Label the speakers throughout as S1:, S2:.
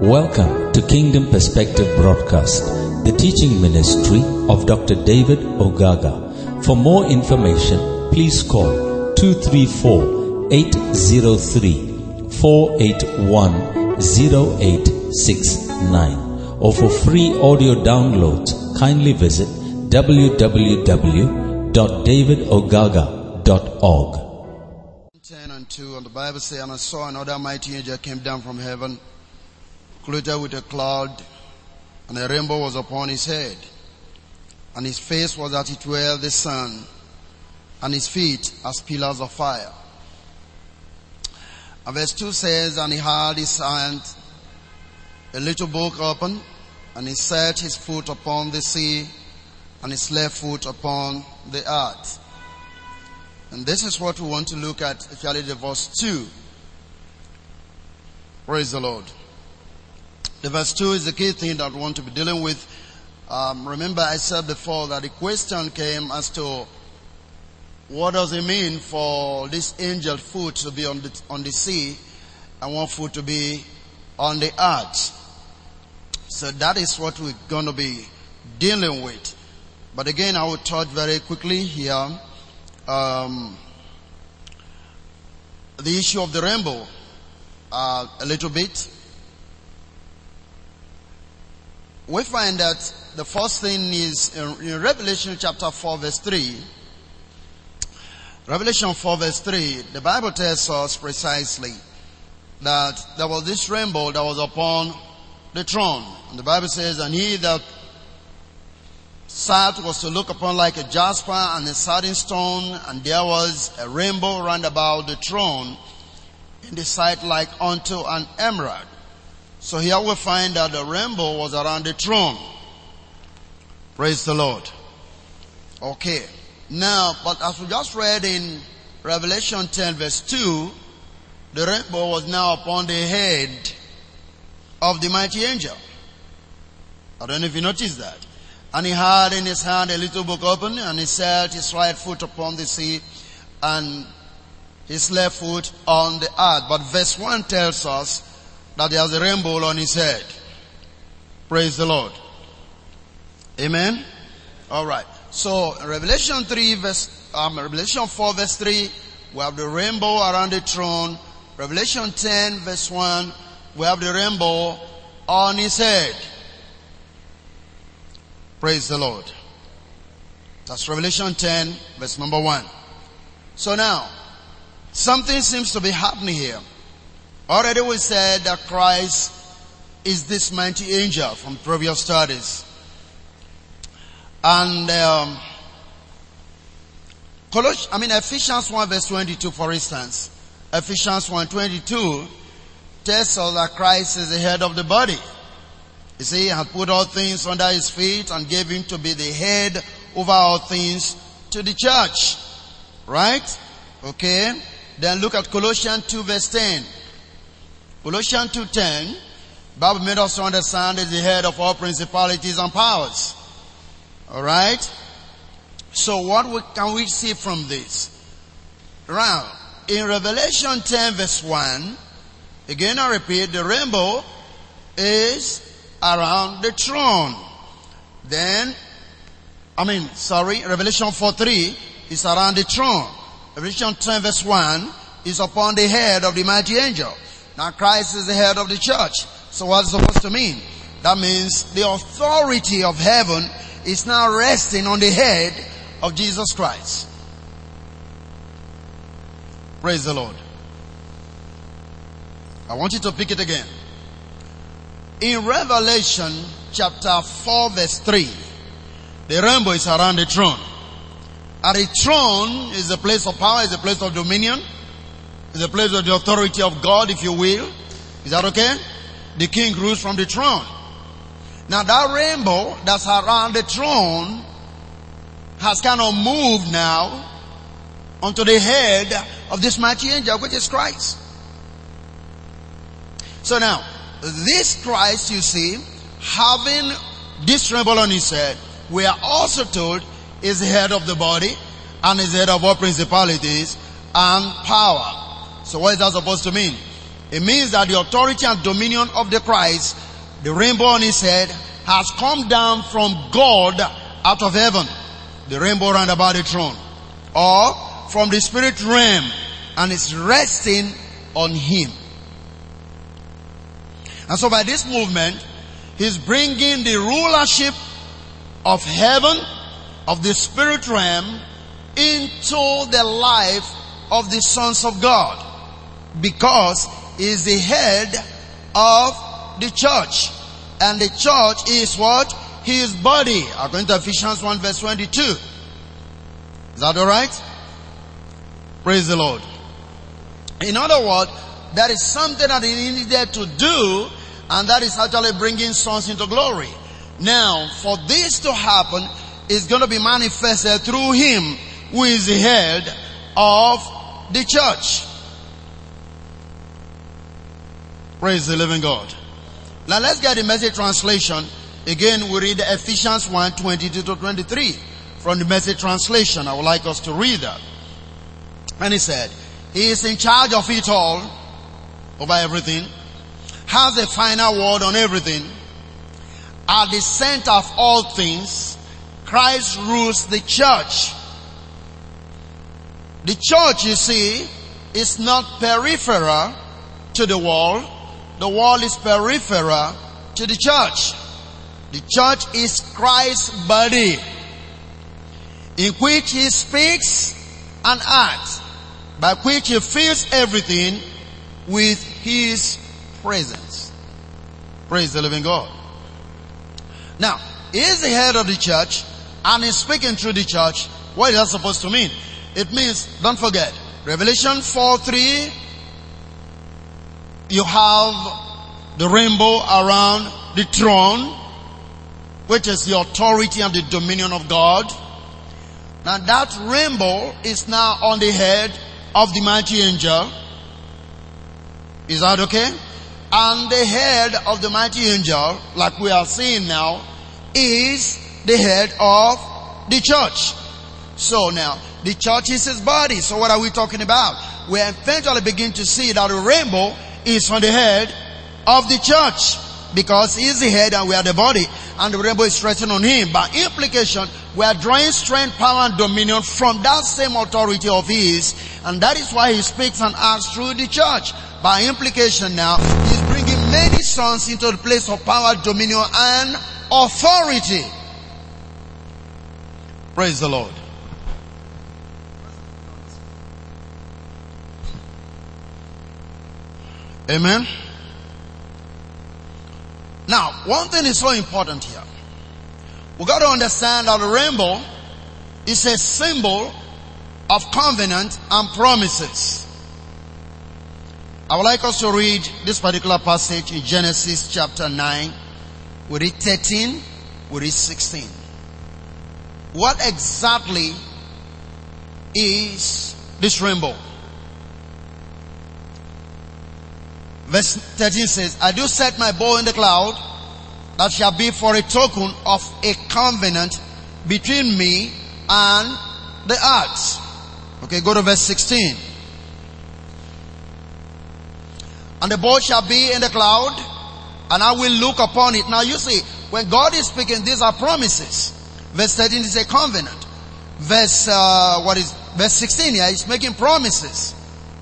S1: Welcome to Kingdom Perspective Broadcast, the teaching ministry of Dr. David Ogaga. For more information, please call 234 803 481 0869 or for free audio downloads, kindly visit www.davidogaga.org.
S2: 10 and 2, and the Bible says, And I saw another mighty angel came down from heaven, clothed with a cloud, and a rainbow was upon his head. And his face was as it were the sun, and his feet as pillars of fire. And verse 2 says, And he had his hand, a little book open, and he set his foot upon the sea, and his left foot upon the earth. And this is what we want to look at, actually the verse 2. Praise the Lord. The verse 2 is the key thing that we want to be dealing with. Um, remember I said before that the question came as to what does it mean for this angel foot to be on the, on the sea and one foot to be on the earth. So that is what we're going to be dealing with. But again, I will touch very quickly here um, the issue of the rainbow uh, a little bit. We find that the first thing is in, Revelation chapter 4 verse 3. Revelation 4 verse 3, the Bible tells us precisely that there was this rainbow that was upon the throne. And the Bible says, and he that sat was to look upon like a jasper and a sardine stone, and there was a rainbow round about the throne in the sight like unto an emerald. So here we find that the rainbow was around the throne. Praise the Lord. Okay. Now, but as we just read in Revelation 10 verse 2, the rainbow was now upon the head of the mighty angel. I don't know if you noticed that. And he had in his hand a little book open and he set his right foot upon the sea and his left foot on the earth. But verse 1 tells us that he has a rainbow on his head. Praise the Lord. Amen. All right. So Revelation 3 verse, um, Revelation 4 verse 3, we have the rainbow around the throne. Revelation 10 verse 1, we have the rainbow on his head. Praise the Lord. That's Revelation 10 verse number 1. So now, something seems to be happening here. Already we said that Christ is this mighty angel from previous studies. And um, I mean Ephesians 1 verse 22 for instance. Ephesians 1 22 tells us that Christ is the head of the body. You see, he had put all things under his feet and gave him to be the head over all things to the church. Right? Okay. Then look at Colossians 2 verse 10. Colossians 2.10, Bible made us understand is the head of all principalities and powers. Alright? So what we, can we see from this? Now, in Revelation 10 verse 1, again I repeat, the rainbow is around the throne. Then, I mean, sorry, Revelation 4 3 is around the throne. Revelation 10 verse 1 is upon the head of the mighty angel. Now Christ is the head of the church. So what's supposed to mean? That means the authority of heaven is now resting on the head of Jesus Christ. Praise the Lord. I want you to pick it again. In Revelation chapter 4 verse 3, the rainbow is around the throne. And the throne is a place of power, is a place of dominion, is a place of the authority of God, if you will. Is that okay? The king rules from the throne. Now that rainbow that's around the throne has kind of moved now onto the head of this mighty angel, which is Christ. So now, this Christ, you see, having this rainbow on his head, we are also told is the head of the body and is the head of all principalities and power. So what is that supposed to mean? It means that the authority and dominion of the Christ, the rainbow on his head, has come down from God out of heaven. The rainbow round about the throne. Or from the spirit realm and is resting on him. And so by this movement, he's bringing the rulership of heaven, of the spirit realm, into the life of the sons of God. Because he's the head of the church. And the church is what? His body. According to Ephesians 1 verse 22. Is that alright? Praise the Lord. In other words, there is something that he needed to do and that is actually bringing sons into glory. Now, for this to happen, it's going to be manifested through him who is the head of the church. Praise the living God. Now let's get the message translation. Again, we read Ephesians 1, 22 to 23 from the message translation. I would like us to read that. And he said, He is in charge of it all, over everything has a final word on everything. At the center of all things, Christ rules the church. The church, you see, is not peripheral to the world. The world is peripheral to the church. The church is Christ's body in which he speaks and acts, by which he fills everything with his presence. Praise the living God. Now, he is the head of the church and he's speaking through the church. What is that supposed to mean? It means, don't forget, Revelation 4 3, you have the rainbow around the throne, which is the authority and the dominion of God. Now that rainbow is now on the head of the mighty angel. Is that okay? And the head of the mighty angel, like we are seeing now, is the head of the church. So now, the church is his body. So what are we talking about? We eventually begin to see that the rainbow is on the head of the church. Because he is the head and we are the body. And the rainbow is resting on him. By implication, we are drawing strength, power, and dominion from that same authority of his. And that is why he speaks and acts through the church. By implication now, he's bringing many sons into the place of power, dominion, and authority. Praise the Lord. Amen. Now, one thing is so important here. We got to understand that the rainbow is a symbol of covenant and promises. I would like us to read this particular passage in Genesis chapter 9. We read 13, we read 16. What exactly is this rainbow? Verse 13 says, I do set my bow in the cloud that shall be for a token of a covenant between me and the earth. Okay, go to verse 16. and the bow shall be in the cloud, and I will look upon it. Now you see, when God is speaking, these are promises. Verse 13 is a covenant. Verse, uh, what is, verse 16 here is making promises.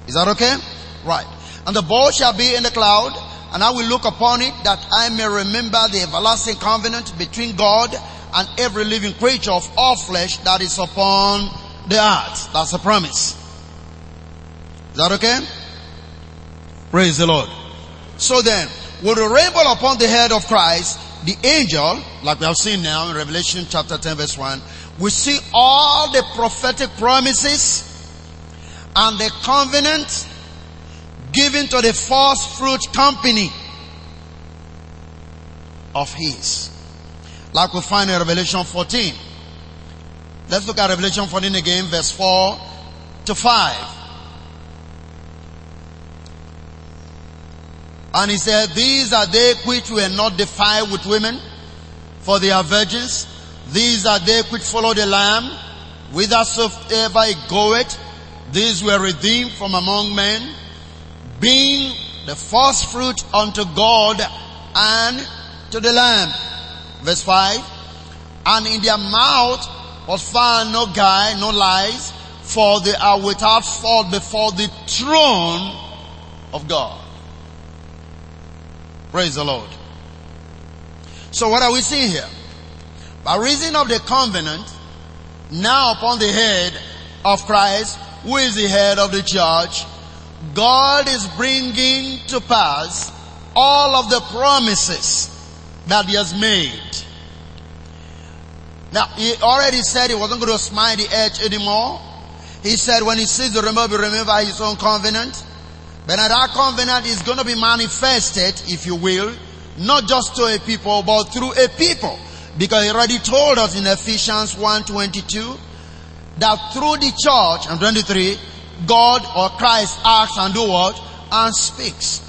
S2: Is that okay? Right. And the boat shall be in the cloud, and I will look upon it that I may remember the everlasting covenant between God and every living creature of all flesh that is upon the earth. That's a promise. Is that okay? Praise the Lord. So then, with the rainbow upon the head of Christ, the angel, like we have seen now in Revelation chapter 10 verse 1, we see all the prophetic promises and the covenant given to the first fruit company of his. Like we find in Revelation 14. Let's look at Revelation 14 again, verse 4 to 5. And he said, these are they which were not defiled with women, for they are virgins. These are they which follow the Lamb, whithersoever it goeth. These were redeemed from among men, being the first fruit unto God and to the Lamb. Verse 5. And in their mouth was found no guile, no lies, for they are without fault before the throne of God. Praise the Lord. So what are we seeing here? By reason of the covenant, now upon the head of Christ, who is the head of the church, God is bringing to pass all of the promises that he has made. Now, he already said he wasn't going to smite the edge anymore. He said when he sees the remember, remember his own covenant. But that covenant is going to be manifested, if you will, not just to a people, but through a people. Because he already told us in Ephesians 1.22 that through the church, and 23, God or Christ acts and do what? And speaks.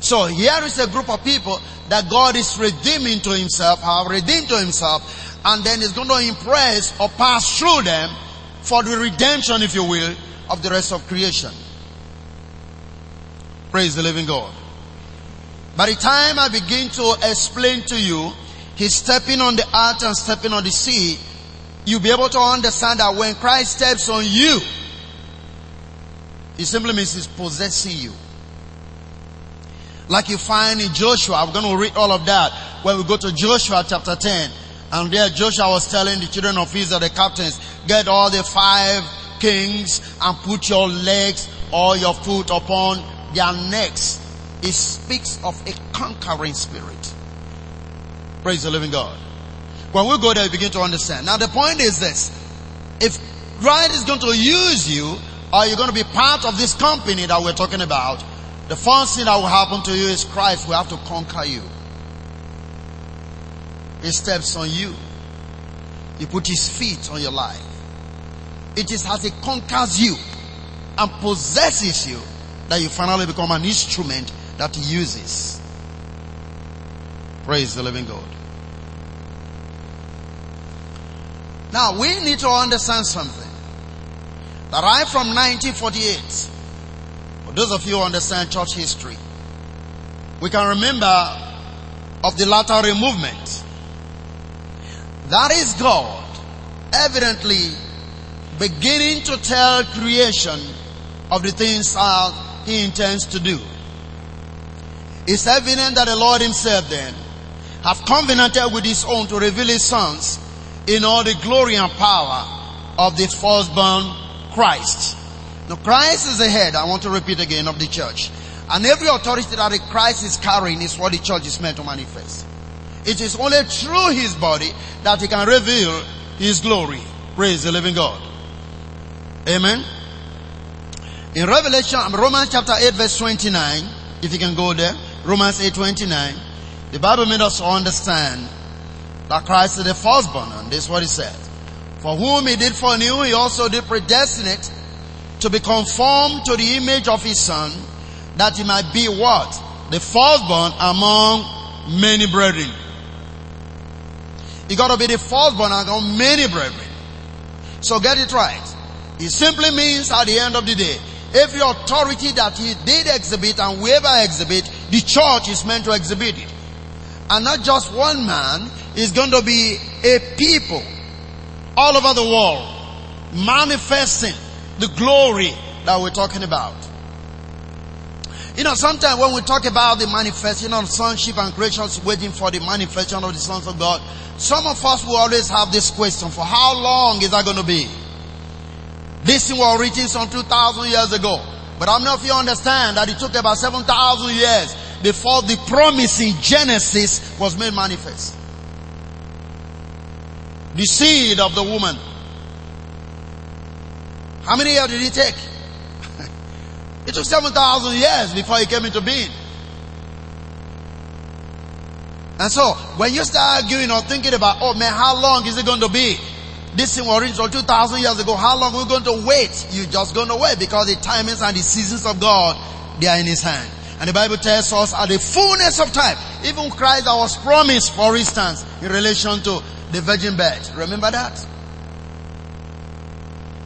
S2: So here is a group of people that God is redeeming to himself, have redeemed to himself, and then is going to impress or pass through them for the redemption, if you will, of the rest of creation. Praise the living God. By the time I begin to explain to you, He's stepping on the earth and stepping on the sea, you'll be able to understand that when Christ steps on you, it simply means He's possessing you. Like you find in Joshua, I'm going to read all of that when we go to Joshua chapter 10. And there Joshua was telling the children of Israel, the captains, get all the five kings and put your legs or your foot upon their necks. It speaks of a conquering spirit. Praise the living God. When we go there, we begin to understand. Now the point is this. If God is going to use you, or you're going to be part of this company that we're talking about, the first thing that will happen to you is Christ will have to conquer you. He steps on you. He put his feet on your life. It is as he conquers you and possesses you that you finally become an instrument that he uses. Praise the living God. Now we need to understand something. Right from 1948, for those of you who understand church history, we can remember of the Latter movement. That is God evidently beginning to tell creation of the things that he intends to do. It's evident that the Lord himself then have covenanted with his own to reveal his sons in all the glory and power of this firstborn Christ. Now Christ is the head, I want to repeat again, of the church. And every authority that the Christ is carrying is what the church is meant to manifest. It is only through his body that he can reveal his glory. Praise the living God. Amen. In Revelation, um, Romans chapter 8 verse 29, if you can go there, Romans 8 29, the Bible made us understand that Christ is the firstborn, and this is what he says. For whom he did foreknew, he also did predestinate to be conformed to the image of his son, that he might be what? The firstborn among many brethren. He got to be the firstborn among many brethren. So get it right. It simply means at the end of the day, every authority that he did exhibit and will ever exhibit, the church is meant to exhibit it. And not just one man, is going to be a people all over the world manifesting the glory that we're talking about. You know, sometimes when we talk about the manifestation of sonship and creation waiting for the manifestation of the sons of God, some of us will always have this question for how long is that going to be? This thing was written some 2,000 years ago. But I'm not if you understand that it took about 7,000 years before the promise in Genesis was made manifest. The seed of the woman. How many years did it take? it took 7,000 years before he came into being. And so, when you start arguing or thinking about, oh man, how long is it going to be? This thing was written 2,000 years ago. How long are we going to wait? You're just going to wait because the timings and the seasons of God, they are in His hand. And the Bible tells us at the fullness of time, even Christ that was promised, for instance, in relation to the virgin birth. Remember that?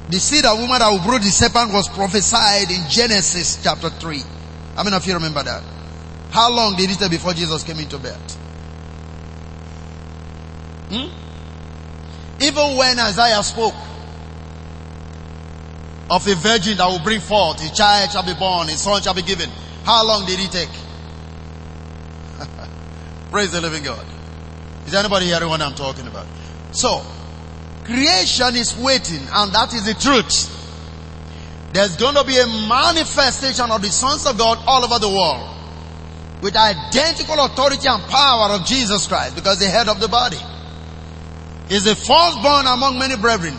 S2: The seed of woman that will grow the serpent was prophesied in Genesis chapter 3. How many of you remember that? How long did it take before Jesus came into birth? Hmm? Even when Isaiah spoke of a virgin that will bring forth, a child shall be born, a son shall be given. How long did it take? Praise the living God. Is anybody hearing what I'm talking about? So, creation is waiting and that is the truth. There's going to be a manifestation of the sons of God all over the world with identical authority and power of Jesus Christ because the head of the body is the firstborn among many brethren.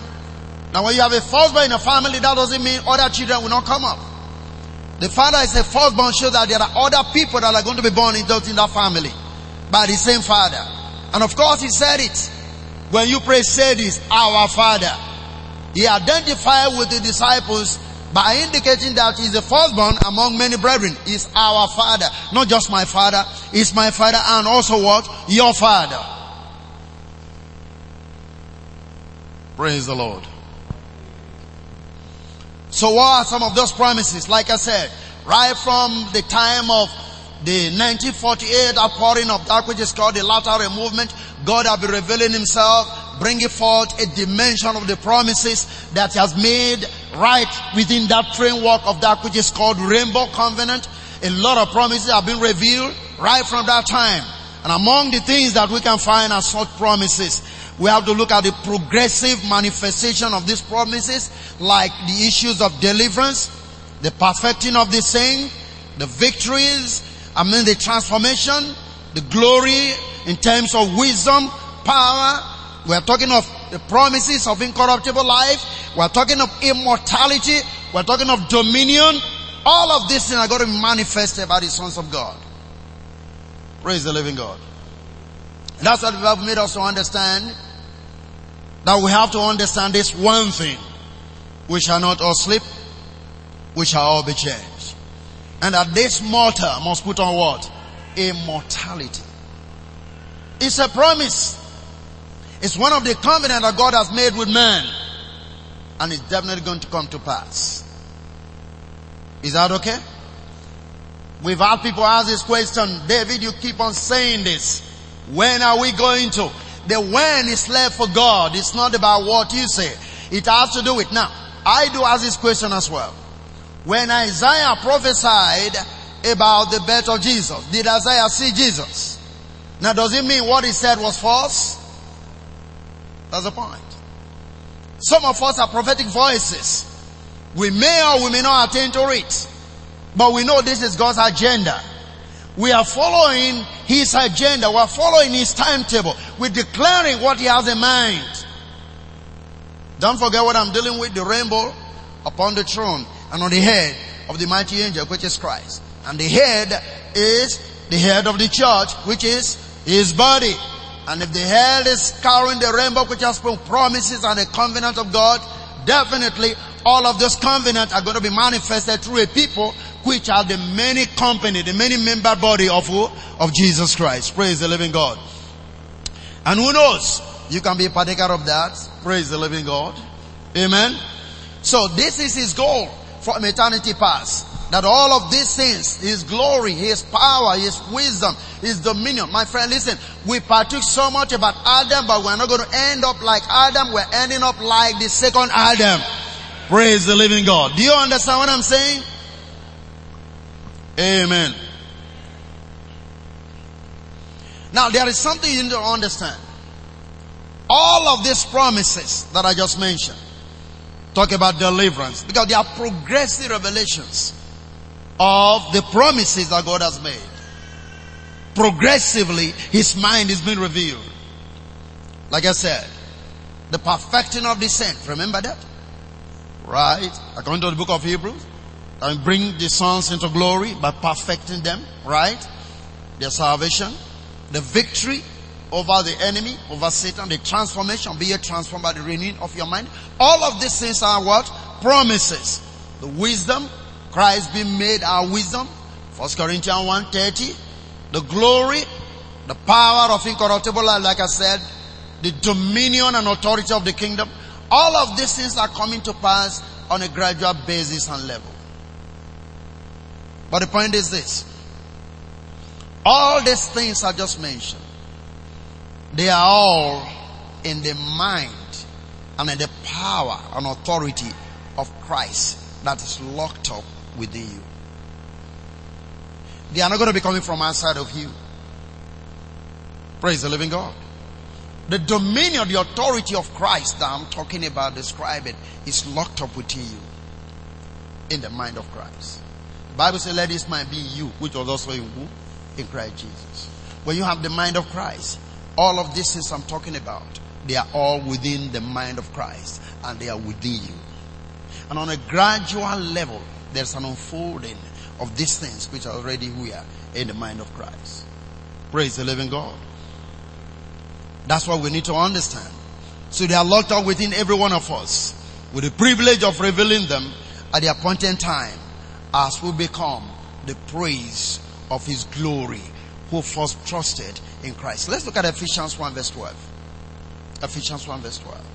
S2: Now when you have a firstborn in a family, that doesn't mean other children will not come up. The father is a firstborn shows that there are other people that are going to be born in that family by the same father. And of course he said it. When you pray, say this, our father. He identified with the disciples by indicating that he's the firstborn among many brethren. He's our father. Not just my father, he's my father and also what? Your father. Praise the Lord. So what are some of those promises? Like I said, right from the time of the 1948 outpouring of that which is called the latter movement, God has been revealing himself, bringing forth a dimension of the promises that he has made right within that framework of that which is called rainbow covenant. A lot of promises have been revealed right from that time. And among the things that we can find are such promises. We have to look at the progressive manifestation of these promises, like the issues of deliverance, the perfecting of the saint, the victories, I mean the transformation, the glory in terms of wisdom, power. We are talking of the promises of incorruptible life. We are talking of immortality. We are talking of dominion. All of these things are going to be manifested by the sons of God. Praise the living God. That's what the Bible made us to understand that we have to understand this one thing. We shall not all sleep. We shall all be changed. And that this mortal must put on what? Immortality. It's a promise. It's one of the covenant that God has made with man. And it's definitely going to come to pass. Is that okay? We've had people ask this question, David, you keep on saying this. When are we going to? The when is left for God. It's not about what you say. It has to do with now. I do ask this question as well. When Isaiah prophesied about the birth of Jesus, did Isaiah see Jesus? Now does it mean what he said was false? That's the point. Some of us are prophetic voices. We may or we may not attend to it. But we know this is God's agenda. We are following His agenda. We are following His timetable. We're declaring what He has in mind. Don't forget what I'm dealing with, the rainbow upon the throne and on the head of the mighty angel, which is Christ. And the head is the head of the church, which is His body. And if the head is carrying the rainbow, which has been promises and the covenant of God, definitely all of those covenants are going to be manifested through a people which are the many company, the many member body of who? Of Jesus Christ. Praise the living God. And who knows? You can be a partaker of that. Praise the living God. Amen. So this is his goal from eternity past. That all of these things, His glory, His power, His wisdom, His dominion. My friend, listen, we partook so much about Adam, but we're not going to end up like Adam. We're ending up like the second Adam. Praise the living God. Do you understand what I'm saying? Amen. Now there is something you need to understand. All of these promises that I just mentioned talk about deliverance because they are progressive revelations of the promises that God has made. Progressively, His mind is being revealed. Like I said, the perfecting of the saint. Remember that? Right? According to the book of Hebrews and bring the sons into glory by perfecting them, right? Their salvation, the victory over the enemy, over Satan, the transformation, be it transformed by the renewing of your mind. All of these things are what? Promises. The wisdom, Christ being made our wisdom. 1 Corinthians 1.30. The glory, the power of incorruptible like I said, the dominion and authority of the kingdom. All of these things are coming to pass on a gradual basis and level. But the point is this. All these things I just mentioned, they are all in the mind and in the power and authority of Christ that is locked up within you. They are not going to be coming from outside of you. Praise the living God. The dominion, the authority of Christ that I'm talking about, describing, is locked up within you in the mind of Christ. Bible says, let this mind be in you, which was also in who? In Christ Jesus. When you have the mind of Christ, all of these things I'm talking about, they are all within the mind of Christ and they are within you. And on a gradual level, there's an unfolding of these things which are already here in the mind of Christ. Praise the living God. That's what we need to understand. So they are locked up within every one of us with the privilege of revealing them at the appointed time as we become the praise of his glory who first trusted in Christ. Let's look at Ephesians 1 verse 12. Ephesians 1 verse 12.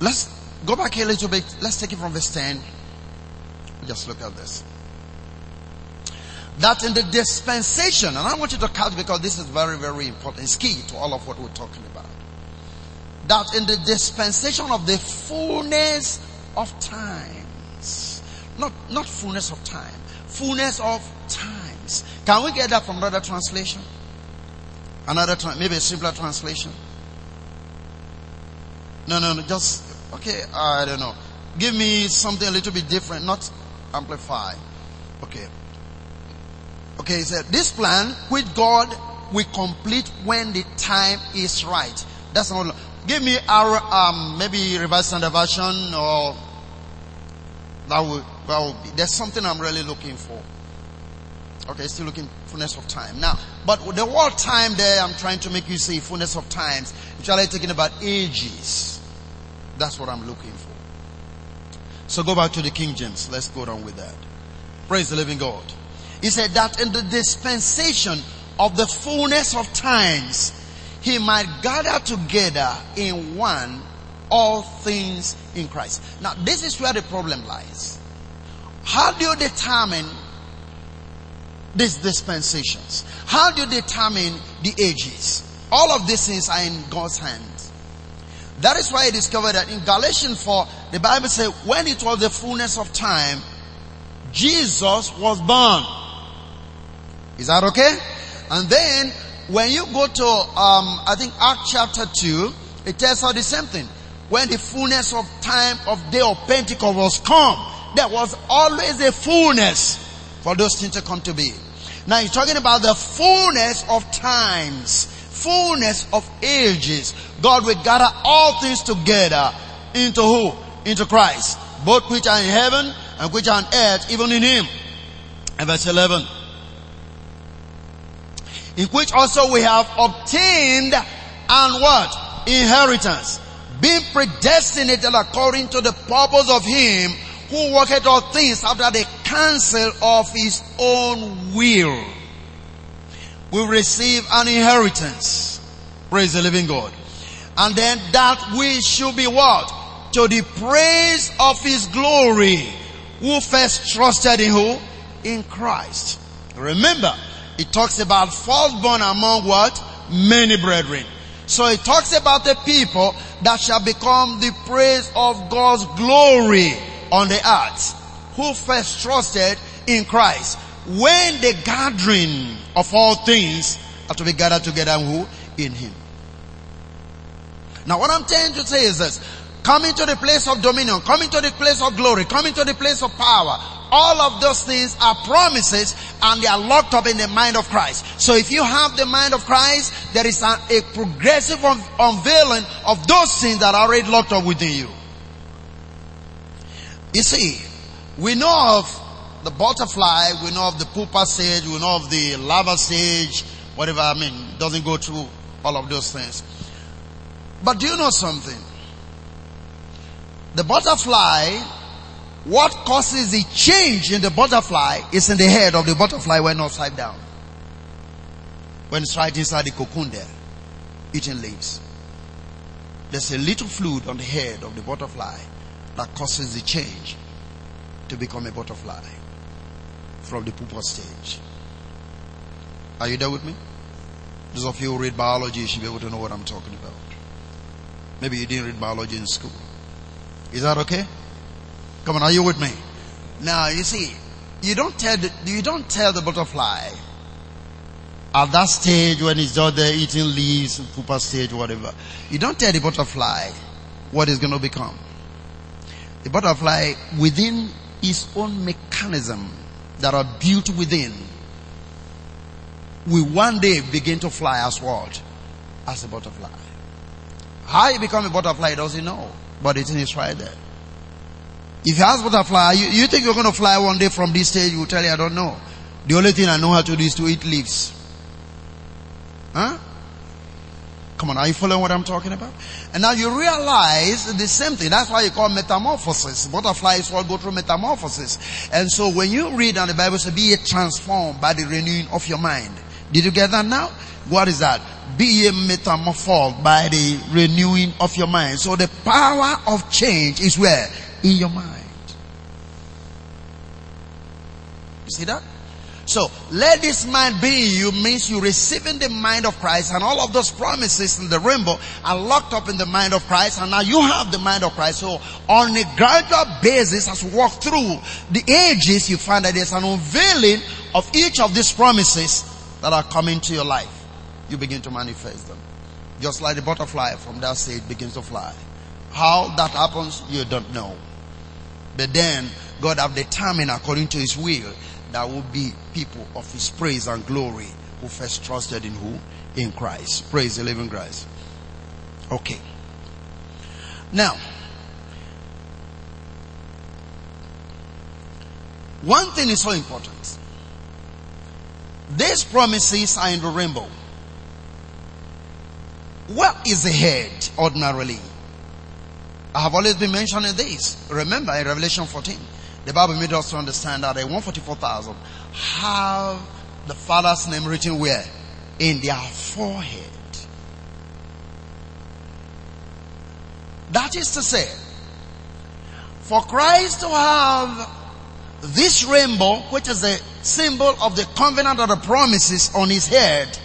S2: Let's go back a little bit. Let's take it from verse 10. Just look at this. That in the dispensation, and I want you to catch because this is very, very important. It's key to all of what we're talking about. That in the dispensation of the fullness of times, not, not fullness of time, fullness of times. Can we get that from another translation? Another, tra- maybe a simpler translation? No, no, no, just, okay, I don't know. Give me something a little bit different, not amplify. Okay. Okay, he said, this plan with God we complete when the time is right. That's not, give me our, um, maybe revised standard version or that would, that would be, there's something I'm really looking for. Okay, still looking fullness of time. Now, but the word time there, I'm trying to make you see fullness of times. Really talking about ages. That's what I'm looking for. So go back to the King James. Let's go on with that. Praise the living God. He said that in the dispensation of the fullness of times, he might gather together in one all things in Christ. Now, this is where the problem lies. How do you determine these dispensations? How do you determine the ages? All of these things are in God's hands. That is why I discovered that in Galatians 4, the Bible says, when it was the fullness of time, Jesus was born. Is that okay? And then, when you go to, um, I think Acts chapter 2, it tells us the same thing. When the fullness of time of day of Pentecost was come, there was always a fullness for those things to come to be. Now he's talking about the fullness of times, fullness of ages. God will gather all things together into who? Into Christ. Both which are in heaven and which are on earth, even in him. And verse 11. In which also we have obtained and what? Inheritance. Being predestinated according to the purpose of him who worketh all things after the counsel of his own will. We receive an inheritance. Praise the living God. And then that we should be what? To the praise of his glory. Who first trusted in who? In Christ. Remember, it talks about firstborn among what? Many brethren. So it talks about the people that shall become the praise of God's glory on the earth. Who first trusted in Christ. When the gathering of all things are to be gathered together who? In Him. Now what I'm trying to say is this. Coming to the place of dominion, coming to the place of glory, coming to the place of power. All of those things are promises and they are locked up in the mind of Christ. So if you have the mind of Christ, there is a, a progressive un- unveiling of those things that are already locked up within you. You see, we know of the butterfly, we know of the pupa stage, we know of the larva stage, whatever, I mean, doesn't go through all of those things. But do you know something? The butterfly, what causes the change in the butterfly is in the head of the butterfly when upside down. When it's right inside the cocoon there, eating leaves. there's a little fluid on the head of the butterfly that causes the change to become a butterfly from the pupa stage. Are you there with me? Those of you who read biology should be able to know what I'm talking about. Maybe you didn't read biology in school. Is that okay? Come on, are you with me? Now you see, you don't tell the, you don't tell the butterfly at that stage when it's just there eating leaves, pupa stage, whatever. You don't tell the butterfly what it's going to become. The butterfly within its own mechanism that are built within will one day begin to fly as what? As a butterfly. How you become a butterfly doesn't know, but it is right there. If you ask butterfly, you, you think you're going to fly one day from this stage, you tell you, I don't know. The only thing I know how to do is to eat leaves. Huh? Come on, are you following what I'm talking about? And now you realize the same thing. That's why you call metamorphosis. Butterflies all go through metamorphosis. And so when you read and the Bible says, be transformed by the renewing of your mind. Did you get that now? What is that? Be a metamorphosed by the renewing of your mind. So the power of change is where? In your mind. You see that? So, let this mind be in you means you receiving the mind of Christ and all of those promises in the rainbow are locked up in the mind of Christ and now you have the mind of Christ. So, on a gradual basis as you walk through the ages, you find that there's an unveiling of each of these promises that are coming to your life. You begin to manifest them. Just like the butterfly from that seed begins to fly. How that happens, you don't know. But then, God have determined according to His will that will be people of his praise and glory who first trusted in who? In Christ. Praise the living Christ. Okay. Now, one thing is so important. These promises are in the rainbow. What is the head ordinarily? I have always been mentioning this. Remember in Revelation 14. The Bible made us to understand that the 144,000 have the Father's name written where? In their forehead. That is to say, for Christ to have this rainbow, which is the symbol of the covenant of the promises on his head,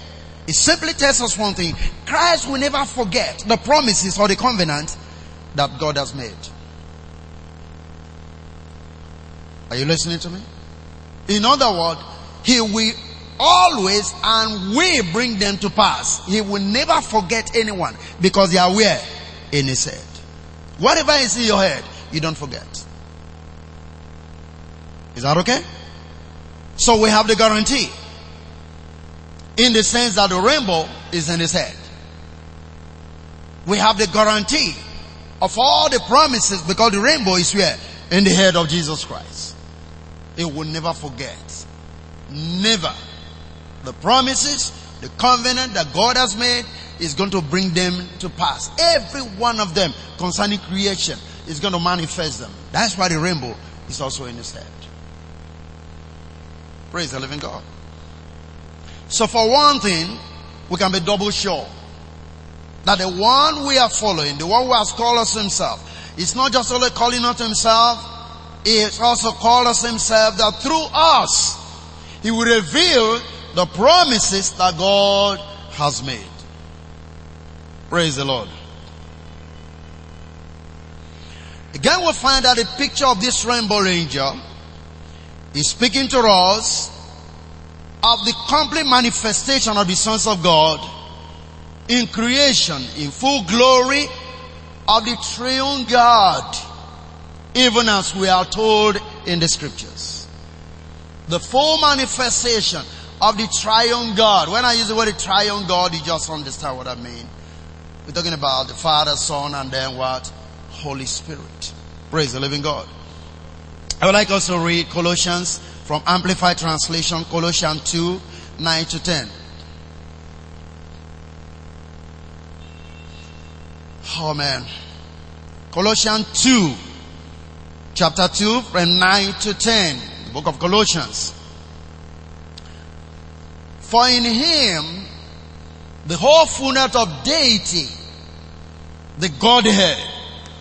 S2: it simply tells us one thing. Christ will never forget the promises or the covenant that God has made. Are you listening to me? In other words, He will always and will bring them to pass. He will never forget anyone because they are where? In His head. Whatever is in your head, you don't forget. Is that okay? So we have the guarantee. In the sense that the rainbow is in his head. We have the guarantee of all the promises because the rainbow is where? In the head of Jesus Christ. It will never forget. Never. The promises, the covenant that God has made is going to bring them to pass. Every one of them concerning creation is going to manifest them. That's why the rainbow is also in his head. Praise the living God. So for one thing, we can be double sure that the one we are following, the one who has called us himself, is not just only calling us himself, he has also called us himself that through us, he will reveal the promises that God has made. Praise the Lord. Again, we find that the picture of this rainbow angel is speaking to us of the complete manifestation of the sons of God in creation, in full glory of the triune God even as we are told in the scriptures. The full manifestation of the triune God. When I use the word triune God, you just understand what I mean. We're talking about the Father, Son, and then what? Holy Spirit. Praise the living God. I would like also read Colossians from Amplified Translation, Colossians 2, 9 to 10. Oh man. Colossians 2, chapter 2 from 9 to 10, the book of Colossians. For in him, the whole fullness of deity the Godhead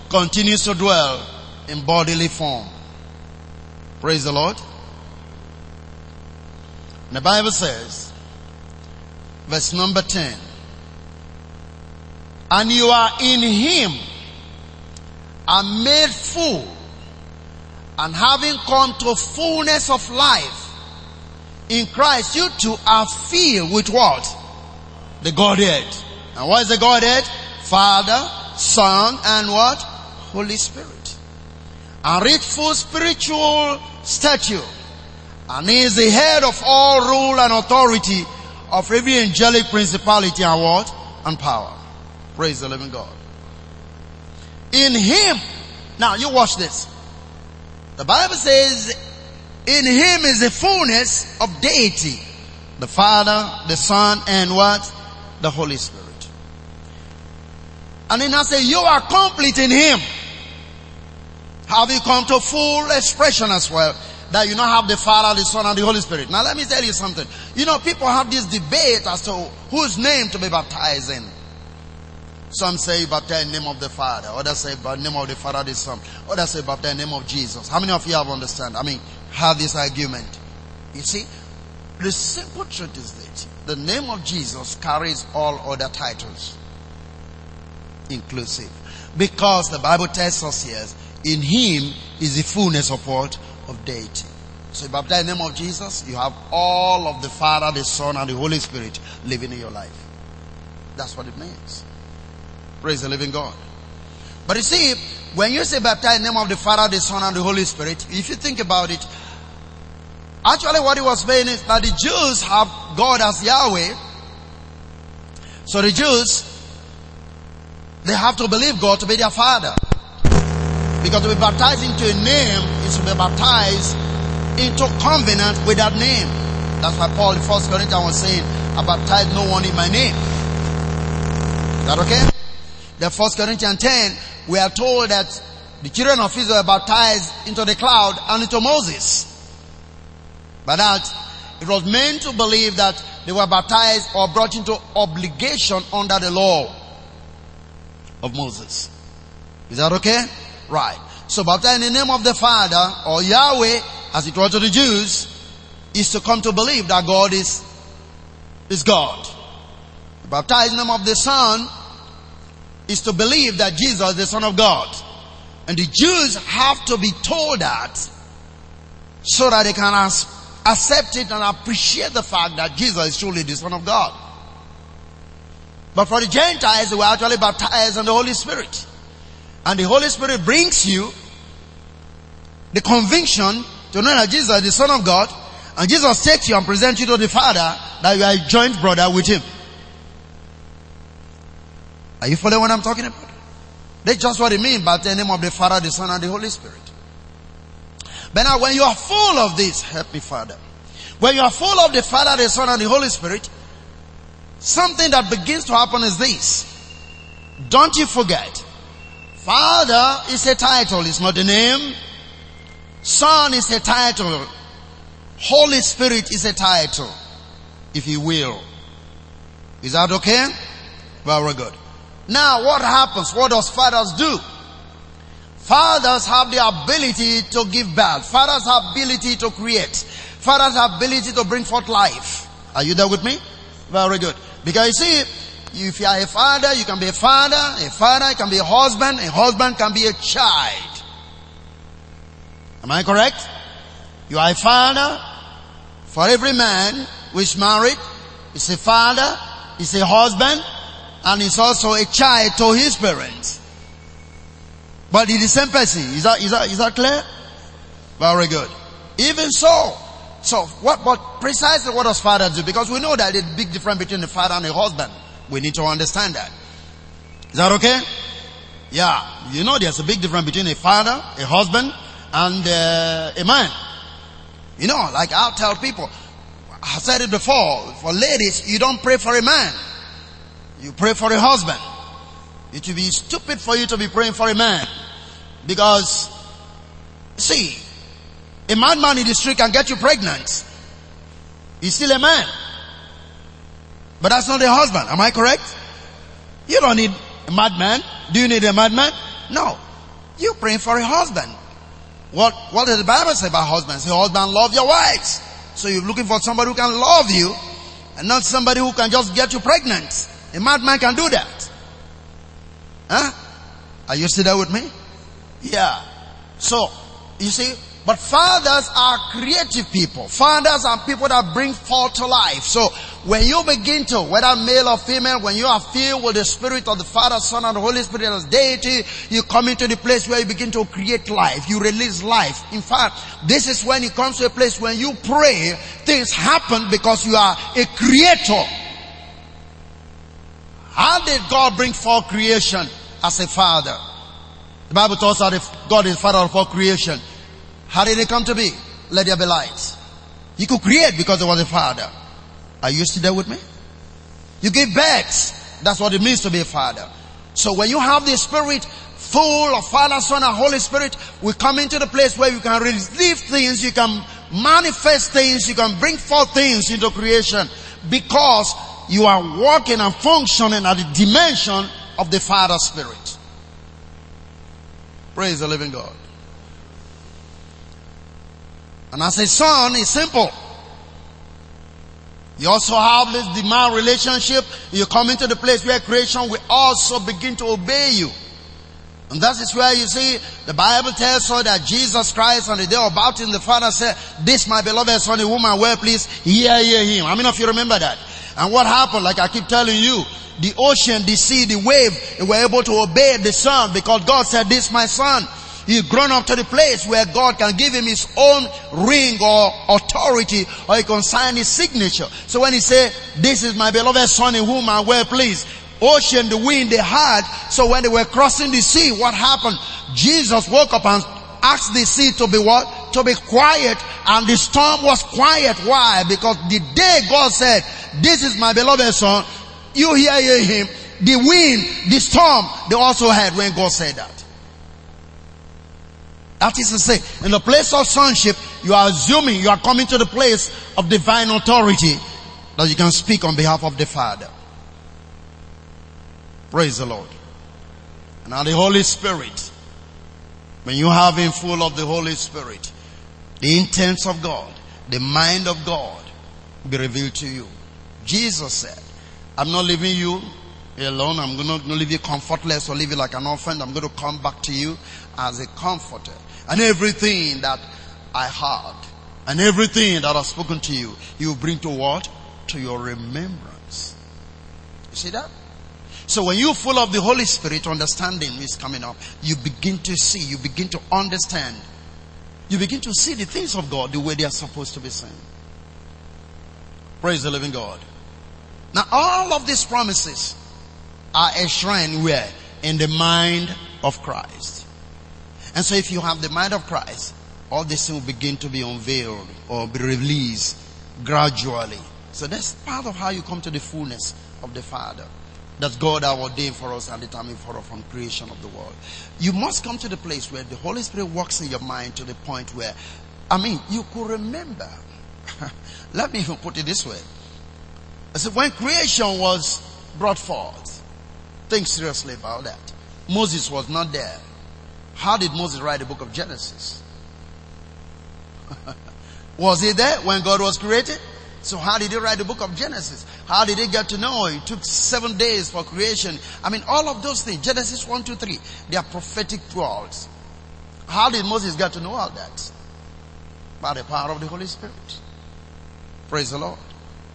S2: continues to dwell in bodily form. Praise the Lord. The Bible says, verse number 10, and you are in him and made full and having come to fullness of life in Christ, you too are filled with what? The Godhead. And what is the Godhead? Father, Son, and what? Holy Spirit. And reach full spiritual stature. And he is the head of all rule and authority of every angelic principality and what? And power. Praise the living God. In him, now you watch this. The Bible says, in him is the fullness of deity. The Father, the Son, and what? The Holy Spirit. And then I say, you are complete in him. Have you come to full expression as well? That you now have the Father, the Son, and the Holy Spirit. Now let me tell you something. You know, people have this debate as to whose name to be baptized in. Some say baptize in the name of the Father. Others say the name of the Father, the Son. Others say baptize in the name of Jesus. How many of you have understand? I mean, have this argument. You see, the simple truth is that the name of Jesus carries all other titles, inclusive. Because the Bible tells us here, in Him is the fullness of what? Of deity. So you baptize in the name of Jesus, you have all of the Father, the Son, and the Holy Spirit living in your life. That's what it means. Praise the living God. But you see, when you say baptize in the name of the Father, the Son, and the Holy Spirit, if you think about it, actually what he was saying is that the Jews have God as Yahweh. So the Jews, they have to believe God to be their Father. Because to be baptized into a name is to be baptized into covenant with that name. That's why Paul in First Corinthians was saying, I baptize no one in my name. Is that okay? The First Corinthians 10, we are told that the children of Israel were baptized into the cloud and into Moses. But that it was meant to believe that they were baptized or brought into obligation under the law of Moses. Is that okay? Right. So baptized in the name of the Father or Yahweh, as it was to the Jews, is to come to believe that God is, is God. Baptized in the name of the Son is to believe that Jesus is the Son of God. And the Jews have to be told that so that they can accept it and appreciate the fact that Jesus is truly the Son of God. But for the Gentiles, they were actually baptized in the Holy Spirit. And the Holy Spirit brings you the conviction to know that Jesus is the Son of God. And Jesus takes you and presents you to the Father that you are a joint brother with Him. Are you following what I'm talking about? That's just what it means by the name of the Father, the Son, and the Holy Spirit. But now when you are full of this, help me Father. When you are full of the Father, the Son, and the Holy Spirit, something that begins to happen is this. Don't you forget. Father is a title, it's not a name. Son is a title. Holy Spirit is a title, if you will. Is that okay? Very good. Now what happens? What does fathers do? Fathers have the ability to give birth. Fathers have ability to create. Fathers have ability to bring forth life. Are you there with me? Very good. Because you see, if you are a father, you can be a father. A father can be a husband. A husband can be a child. Am I correct? You are a father. For every man who is married, is a father, is a husband, and is also a child to his parents. But he's the same person. Is that, is that, is that clear? Very good. Even so, so what, what precisely what does father do? Because we know that there's a big difference between a father and a husband. We need to understand that. Is that okay? Yeah. You know there's a big difference between a father, a husband, and uh, a man. You know, like I'll tell people, I said it before, for ladies, you don't pray for a man. You pray for a husband. It will be stupid for you to be praying for a man. Because, see, a madman in the street can get you pregnant. He's still a man. But that's not a husband. Am I correct? You don't need A madman? Do you need a madman? No. You're praying for a husband. What, what does the Bible say about husbands? The husband love your wives. So you're looking for somebody who can love you and not somebody who can just get you pregnant. A madman can do that. Huh? Are you still there with me? Yeah. So, you see, but fathers are creative people. Fathers are people that bring forth to life. So when you begin to, whether male or female, when you are filled with the Spirit of the Father, Son, and the Holy Spirit as deity, you come into the place where you begin to create life. You release life. In fact, this is when it comes to a place when you pray, things happen because you are a creator. How did God bring forth creation as a father? The Bible tells us that God is father of all creation. How did it come to be? Let there be light. He could create because he was a father. Are you still there with me? You give birth. That's what it means to be a father. So when you have the spirit full of Father, Son, and Holy Spirit, we come into the place where you can receive things, you can manifest things, you can bring forth things into creation because you are walking and functioning at the dimension of the Father Spirit. Praise the living God. And as a son, it's simple. You also have this demand relationship. You come into the place where creation will also begin to obey you. And that is where you see the Bible tells us that Jesus Christ on the day of baptism, the Father said, this my beloved son, the woman well please, hear, hear him. How many of you remember that? And what happened, like I keep telling you, the ocean, the sea, the wave, they were able to obey the son because God said, this my son. He's grown up to the place where God can give him his own ring or authority or he can sign his signature. So when he say, this is my beloved son in whom I'm well pleased, ocean, the wind they had. So when they were crossing the sea, what happened? Jesus woke up and asked the sea to be what? To be quiet and the storm was quiet. Why? Because the day God said, this is my beloved son, you hear him, the wind, the storm, they also had when God said that. That is to say, in the place of sonship, you are assuming you are coming to the place of divine authority that you can speak on behalf of the Father. Praise the Lord. And now the Holy Spirit, when you have him full of the Holy Spirit, the intents of God, the mind of God be revealed to you. Jesus said, I'm not leaving you alone. I'm going to leave you comfortless or leave you like an orphan. I'm going to come back to you as a comforter and everything that I heard and everything that I've spoken to you, you bring to what? To your remembrance. You see that? So when you're full of the Holy Spirit, understanding is coming up. You begin to see, you begin to understand. You begin to see the things of God the way they are supposed to be seen. Praise the living God. Now all of these promises are enshrined where? In the mind of Christ. And so if you have the mind of Christ, all this will begin to be unveiled or be released gradually. So that's part of how you come to the fullness of the Father. That God has ordained for us and determined for us from creation of the world. You must come to the place where the Holy Spirit works in your mind to the point where, I mean, you could remember. Let me even put it this way. I said, when creation was brought forth, think seriously about that. Moses was not there. How did Moses write the book of Genesis? was he there when God was created? So how did he write the book of Genesis? How did he get to know? It took seven days for creation. I mean, all of those things, Genesis 1, 2, 3, they are prophetic words. How did Moses get to know all that? By the power of the Holy Spirit. Praise the Lord.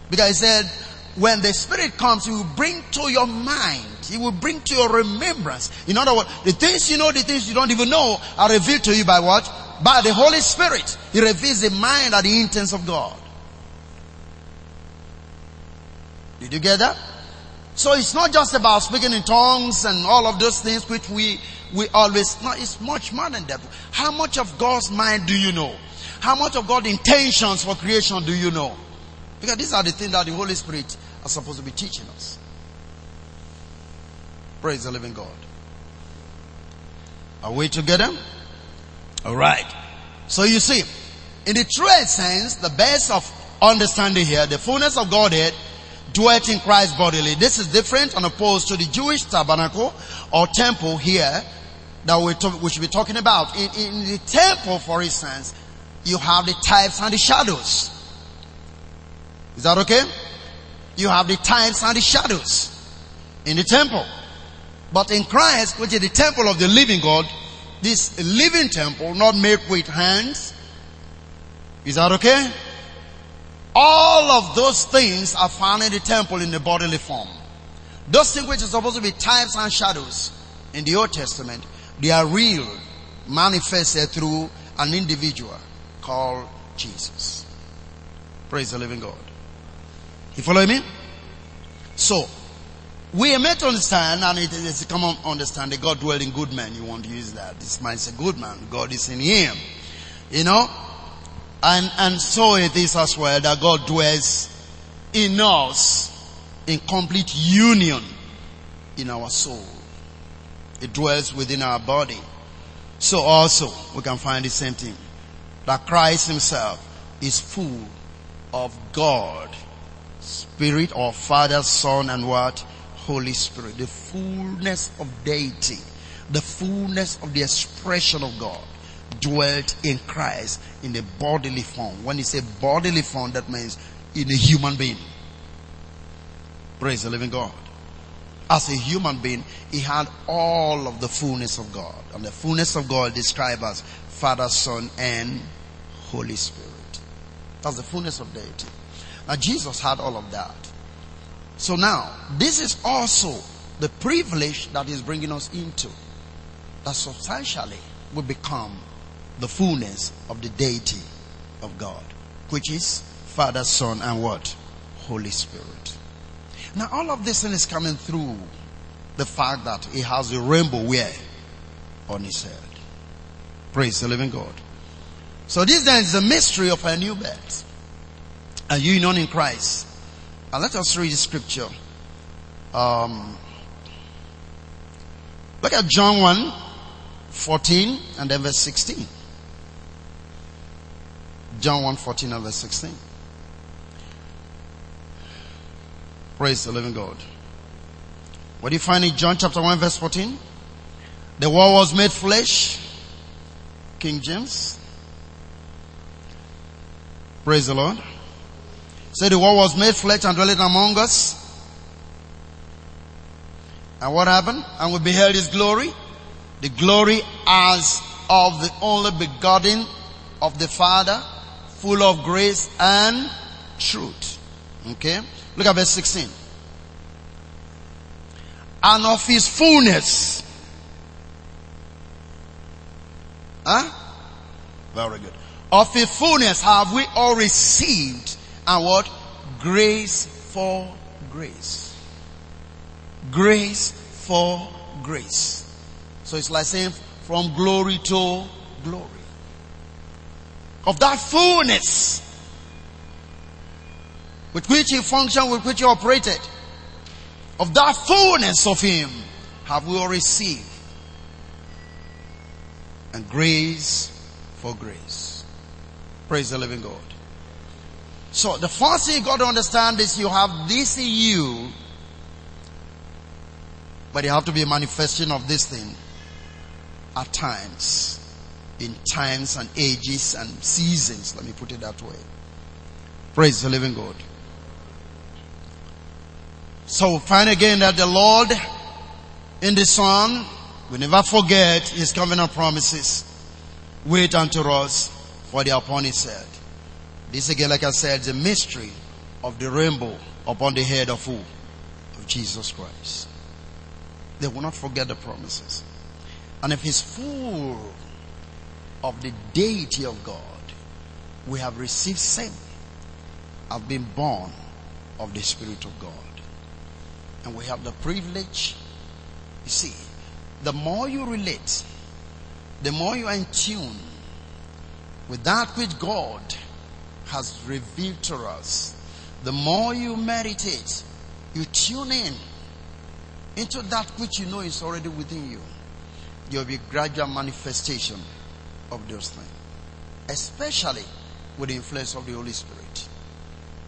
S2: Because he said, when the Spirit comes, He will bring to your mind. He will bring to your remembrance. In other words, the things you know, the things you don't even know are revealed to you by what? By the Holy Spirit. He reveals the mind and the intents of God. Did you get that? So it's not just about speaking in tongues and all of those things which we, we always, no, it's much more than that. How much of God's mind do you know? How much of God's intentions for creation do you know? Because these are the things that the Holy Spirit are supposed to be teaching us. Praise the living God. Are we together? Alright. So you see, in the truest sense, the best of understanding here, the fullness of Godhead, dwelt in Christ bodily. This is different and opposed to the Jewish tabernacle or temple here that we, talk, we should be talking about. In, in the temple, for instance, you have the types and the shadows. Is that okay? You have the types and the shadows in the temple. But in Christ, which is the temple of the living God, this living temple, not made with hands, is that okay? All of those things are found in the temple in the bodily form. Those things which are supposed to be types and shadows in the Old Testament, they are real, manifested through an individual called Jesus. Praise the living God. You follow me? So, we are meant to understand, and it is a common understanding, God dwells in good men. You want to use that. This man is a good man. God is in him. You know? And, and so it is as well that God dwells in us in complete union in our soul. It dwells within our body. So also we can find the same thing. That Christ himself is full of God, Spirit or Father, Son and what? Holy Spirit. The fullness of deity. The fullness of the expression of God dwelt in Christ in a bodily form. When you say bodily form, that means in a human being. Praise the living God. As a human being, he had all of the fullness of God. And the fullness of God described as Father, Son, and Holy Spirit. That's the fullness of deity. Now Jesus had all of that. So now, this is also the privilege that is bringing us into. That substantially we become the fullness of the deity of God, which is Father, Son, and what? Holy Spirit. Now all of this thing is coming through the fact that he has a rainbow where? On his head. Praise the living God. So this then is the mystery of a new birth. A union in Christ. And let us read the scripture. Um, look at John 1, 14 and then verse 16. John 1 14 and verse 16. Praise the living God. What do you find in John chapter 1 verse 14? The word was made flesh. King James. Praise the Lord. Say the word was made flesh and dwelt among us. And what happened? And we beheld his glory. The glory as of the only begotten of the Father full of grace and truth. Okay? Look at verse 16. And of his fullness. Huh? Very good. Of his fullness have we all received and what? Grace for grace. Grace for grace. So it's like saying from glory to glory of that fullness with which he functioned, with which he operated, of that fullness of him have we all received. And grace for grace. Praise the living God. So the first thing you got to understand is you have this in you, but you have to be a manifestation of this thing at times in times and ages and seasons. Let me put it that way. Praise the living God. So find again that the Lord in the Son, we never forget His covenant promises. Wait unto us for the upon His head. This again, like I said, a mystery of the rainbow upon the head of who? Of Jesus Christ. They will not forget the promises. And if He's full of the deity of God, we have received same, have been born of the Spirit of God. And we have the privilege, you see, the more you relate, the more you are in tune with that which God has revealed to us, the more you meditate, you tune in into that which you know is already within you. There will be gradual manifestation of those things. Especially with the influence of the Holy Spirit.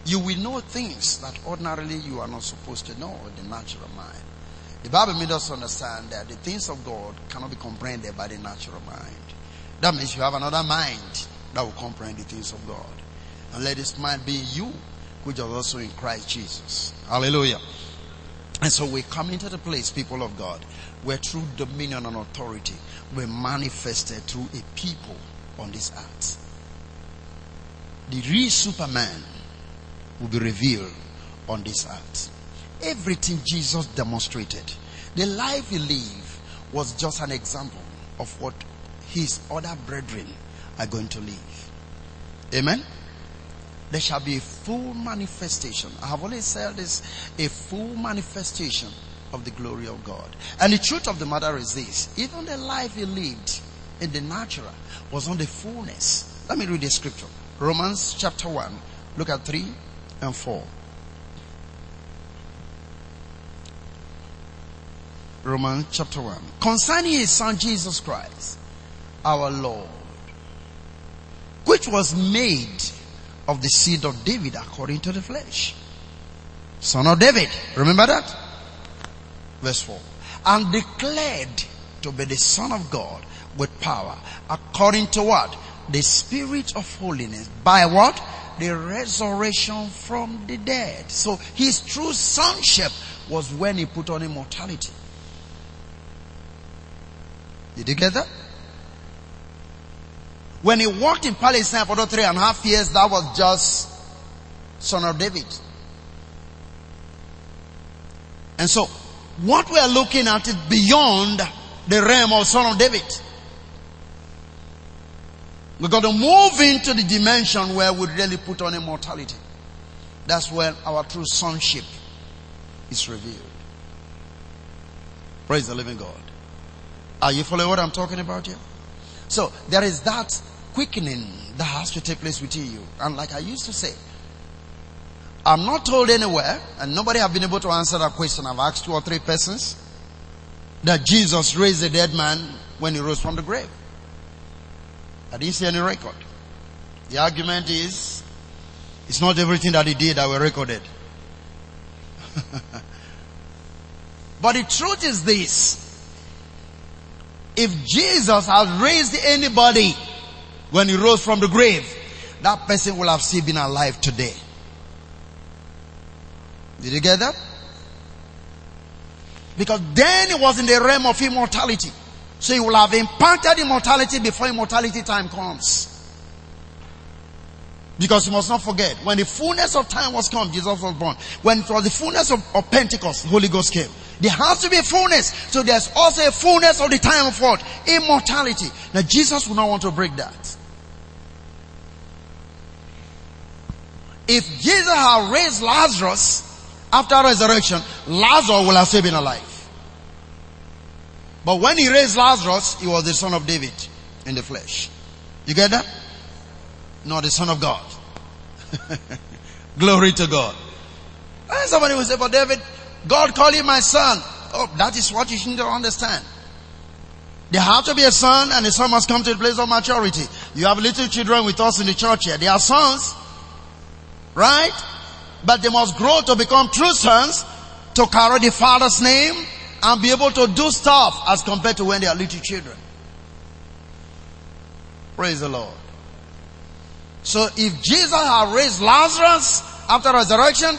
S2: You will know things that ordinarily you are not supposed to know in the natural mind. The Bible made us understand that the things of God cannot be comprehended by the natural mind. That means you have another mind that will comprehend the things of God. And let this mind be in you, which is also in Christ Jesus. Hallelujah. And so we come into the place, people of God, where true dominion and authority were manifested through a people on this earth. The real Superman will be revealed on this earth. Everything Jesus demonstrated, the life he lived was just an example of what his other brethren are going to live. Amen. There shall be a full manifestation. I have always said this, a full manifestation of the glory of God. And the truth of the matter is this, even the life he lived in the natural was on the fullness. Let me read the scripture. Romans chapter 1, look at 3 and 4. Romans chapter 1. Concerning his son Jesus Christ, our Lord, which was made of the seed of David according to the flesh. Son of David. Remember that? Verse 4. And declared to be the son of God with power according to what? The spirit of holiness. By what? The resurrection from the dead. So his true sonship was when he put on immortality. Did you get that? When he walked in Palestine for three and a half years, that was just son of David. And so, what we are looking at is beyond the realm of son of David. We got to move into the dimension where we really put on immortality. That's where our true sonship is revealed. Praise the living God. Are you following what I'm talking about here? So there is that quickening that has to take place within you. And like I used to say, I'm not told anywhere, and nobody have been able to answer that question. I've asked two or three persons that Jesus raised a dead man when he rose from the grave. I didn't see any record. The argument is, it's not everything that he did that were recorded. but the truth is this. If Jesus has raised anybody when he rose from the grave, that person will have still been alive today. Did you get that? Because then he was in the realm of immortality. So he will have impacted immortality before immortality time comes. Because you must not forget, when the fullness of time was come, Jesus was born. When it was the fullness of, of Pentecost, the Holy Ghost came. There has to be a fullness. So there's also a fullness of the time of what? Immortality. Now Jesus would not want to break that. If Jesus had raised Lazarus after resurrection, Lazarus will have still been alive. But when he raised Lazarus, he was the son of David in the flesh. You get that? Not the son of God. Glory to God. And somebody will say, but David, God called him my son. Oh, that is what you need to understand. There have to be a son and the son must come to the place of maturity. You have little children with us in the church here. They are sons. Right? But they must grow to become true sons to carry the father's name and be able to do stuff as compared to when they are little children. Praise the Lord. So if Jesus had raised Lazarus after resurrection,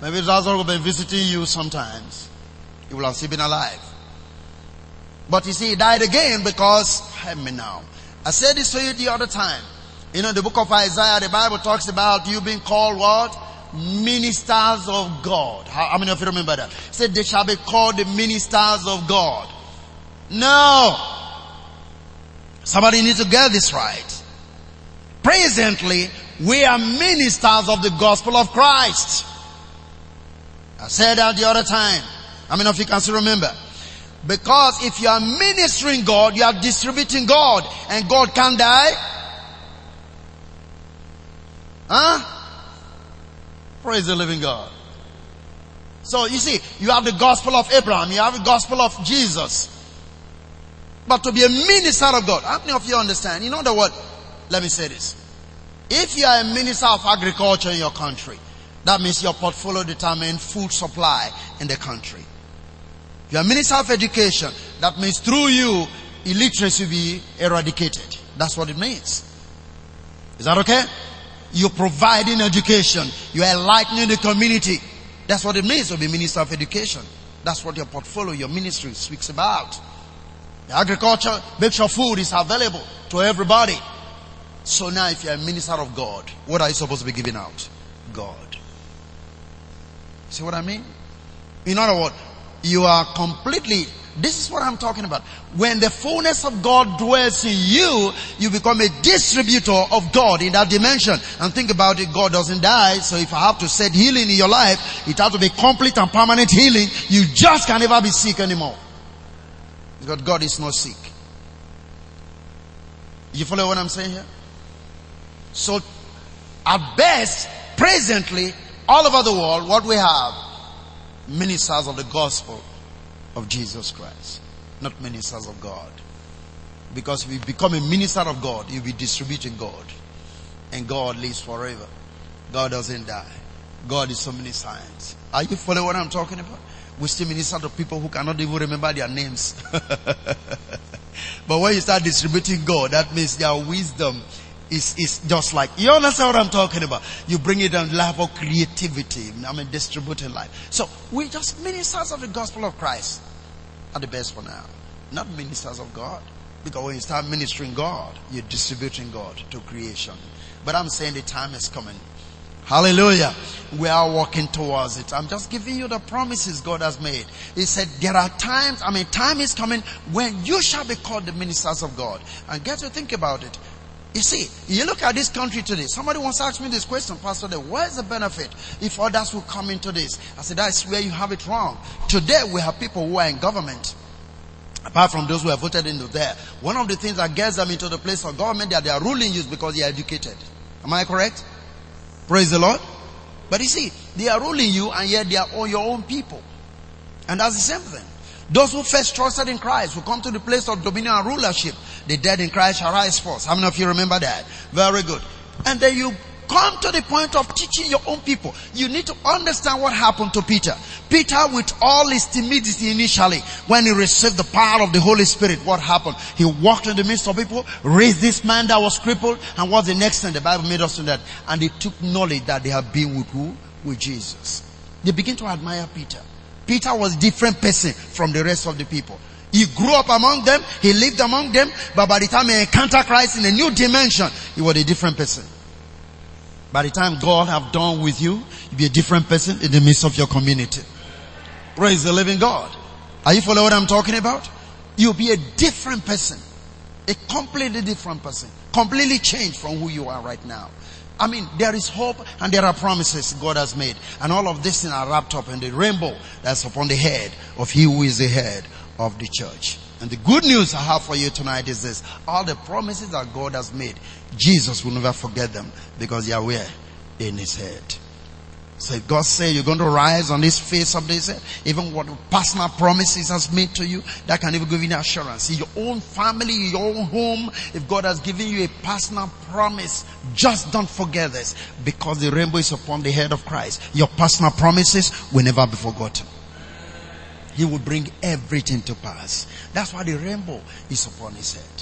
S2: maybe Lazarus will be visiting you sometimes. He will have still been alive. But you see, he died again because, help me now. I said this to you the other time. You know, the book of Isaiah, the Bible talks about you being called what? Ministers of God. How, how many of you remember that? It said they shall be called the ministers of God. No. Somebody needs to get this right. Presently, we are ministers of the gospel of Christ. I said that the other time. How many of you can still remember? Because if you are ministering God, you are distributing God, and God can't die. Huh? Praise the living God. So you see, you have the gospel of Abraham, you have the gospel of Jesus. But to be a minister of God, how many of you understand? You know the word? Let me say this. If you are a minister of agriculture in your country, That means your portfolio determines food supply in the country. You are minister of education. That means through you, illiteracy will be eradicated. That's what it means. Is that okay? You're providing education. You're enlightening the community. That's what it means to be minister of education. That's what your portfolio, your ministry speaks about. The agriculture makes sure food is available to everybody. So now if you're a minister of God, what are you supposed to be giving out? God. See what I mean? In other words, you are completely this is what I'm talking about. When the fullness of God dwells in you, you become a distributor of God in that dimension. And think about it, God doesn't die, so if I have to set healing in your life, it has to be complete and permanent healing. You just can never be sick anymore. Because God is not sick. You follow what I'm saying here? So, at best, presently, all over the world, what we have, ministers of the gospel of Jesus Christ, not ministers of God. Because if you become a minister of God, you'll be distributing God. And God lives forever. God doesn't die. God is so many signs. Are you following what I'm talking about? We still minister to people who cannot even remember their names. but when you start distributing God, that means their wisdom is, is just like, you understand what I'm talking about? You bring it down, level of creativity. I mean, distributing life. So, we just ministers of the gospel of Christ are the best for now. Not ministers of God. Because when you start ministering God, you're distributing God to creation. But I'm saying the time is coming. Hallelujah. We are walking towards it. I'm just giving you the promises God has made. He said, there are times, I mean, time is coming when you shall be called the ministers of God. And get to think about it. You see, you look at this country today. Somebody once asked me this question, Pastor, where's the benefit if others will come into this? I said, that's where you have it wrong. Today we have people who are in government. Apart from those who are voted into there. One of the things that gets them into the place of government that they are ruling you is because they are educated. Am I correct? Praise the Lord. But you see, they are ruling you and yet they are all your own people. And that's the same thing. Those who first trusted in Christ will come to the place of dominion and rulership. The dead in Christ shall rise first. How many of you remember that? Very good. And then you come to the point of teaching your own people. You need to understand what happened to Peter. Peter with all his timidity initially, when he received the power of the Holy Spirit, what happened? He walked in the midst of people, raised this man that was crippled, and what's the next thing? The Bible made us to that. And they took knowledge that they have been with who? With Jesus. They begin to admire Peter. Peter was a different person from the rest of the people. He grew up among them, he lived among them, but by the time he encountered Christ in a new dimension, he was a different person. By the time God have done with you, you'll be a different person in the midst of your community. Praise the living God. Are you following what I'm talking about? You'll be a different person. A completely different person. Completely changed from who you are right now. I mean, there is hope and there are promises God has made. And all of this things are wrapped up in the rainbow that's upon the head of he who is the head of the church. And the good news I have for you tonight is this. All the promises that God has made, Jesus will never forget them because they are where? In his head. So if God say you're going to rise on this face of this, even what personal promises has made to you, that can even give you assurance. In your own family, your own home, if God has given you a personal promise, just don't forget this because the rainbow is upon the head of Christ. Your personal promises will never be forgotten. He will bring everything to pass. That's why the rainbow is upon his head.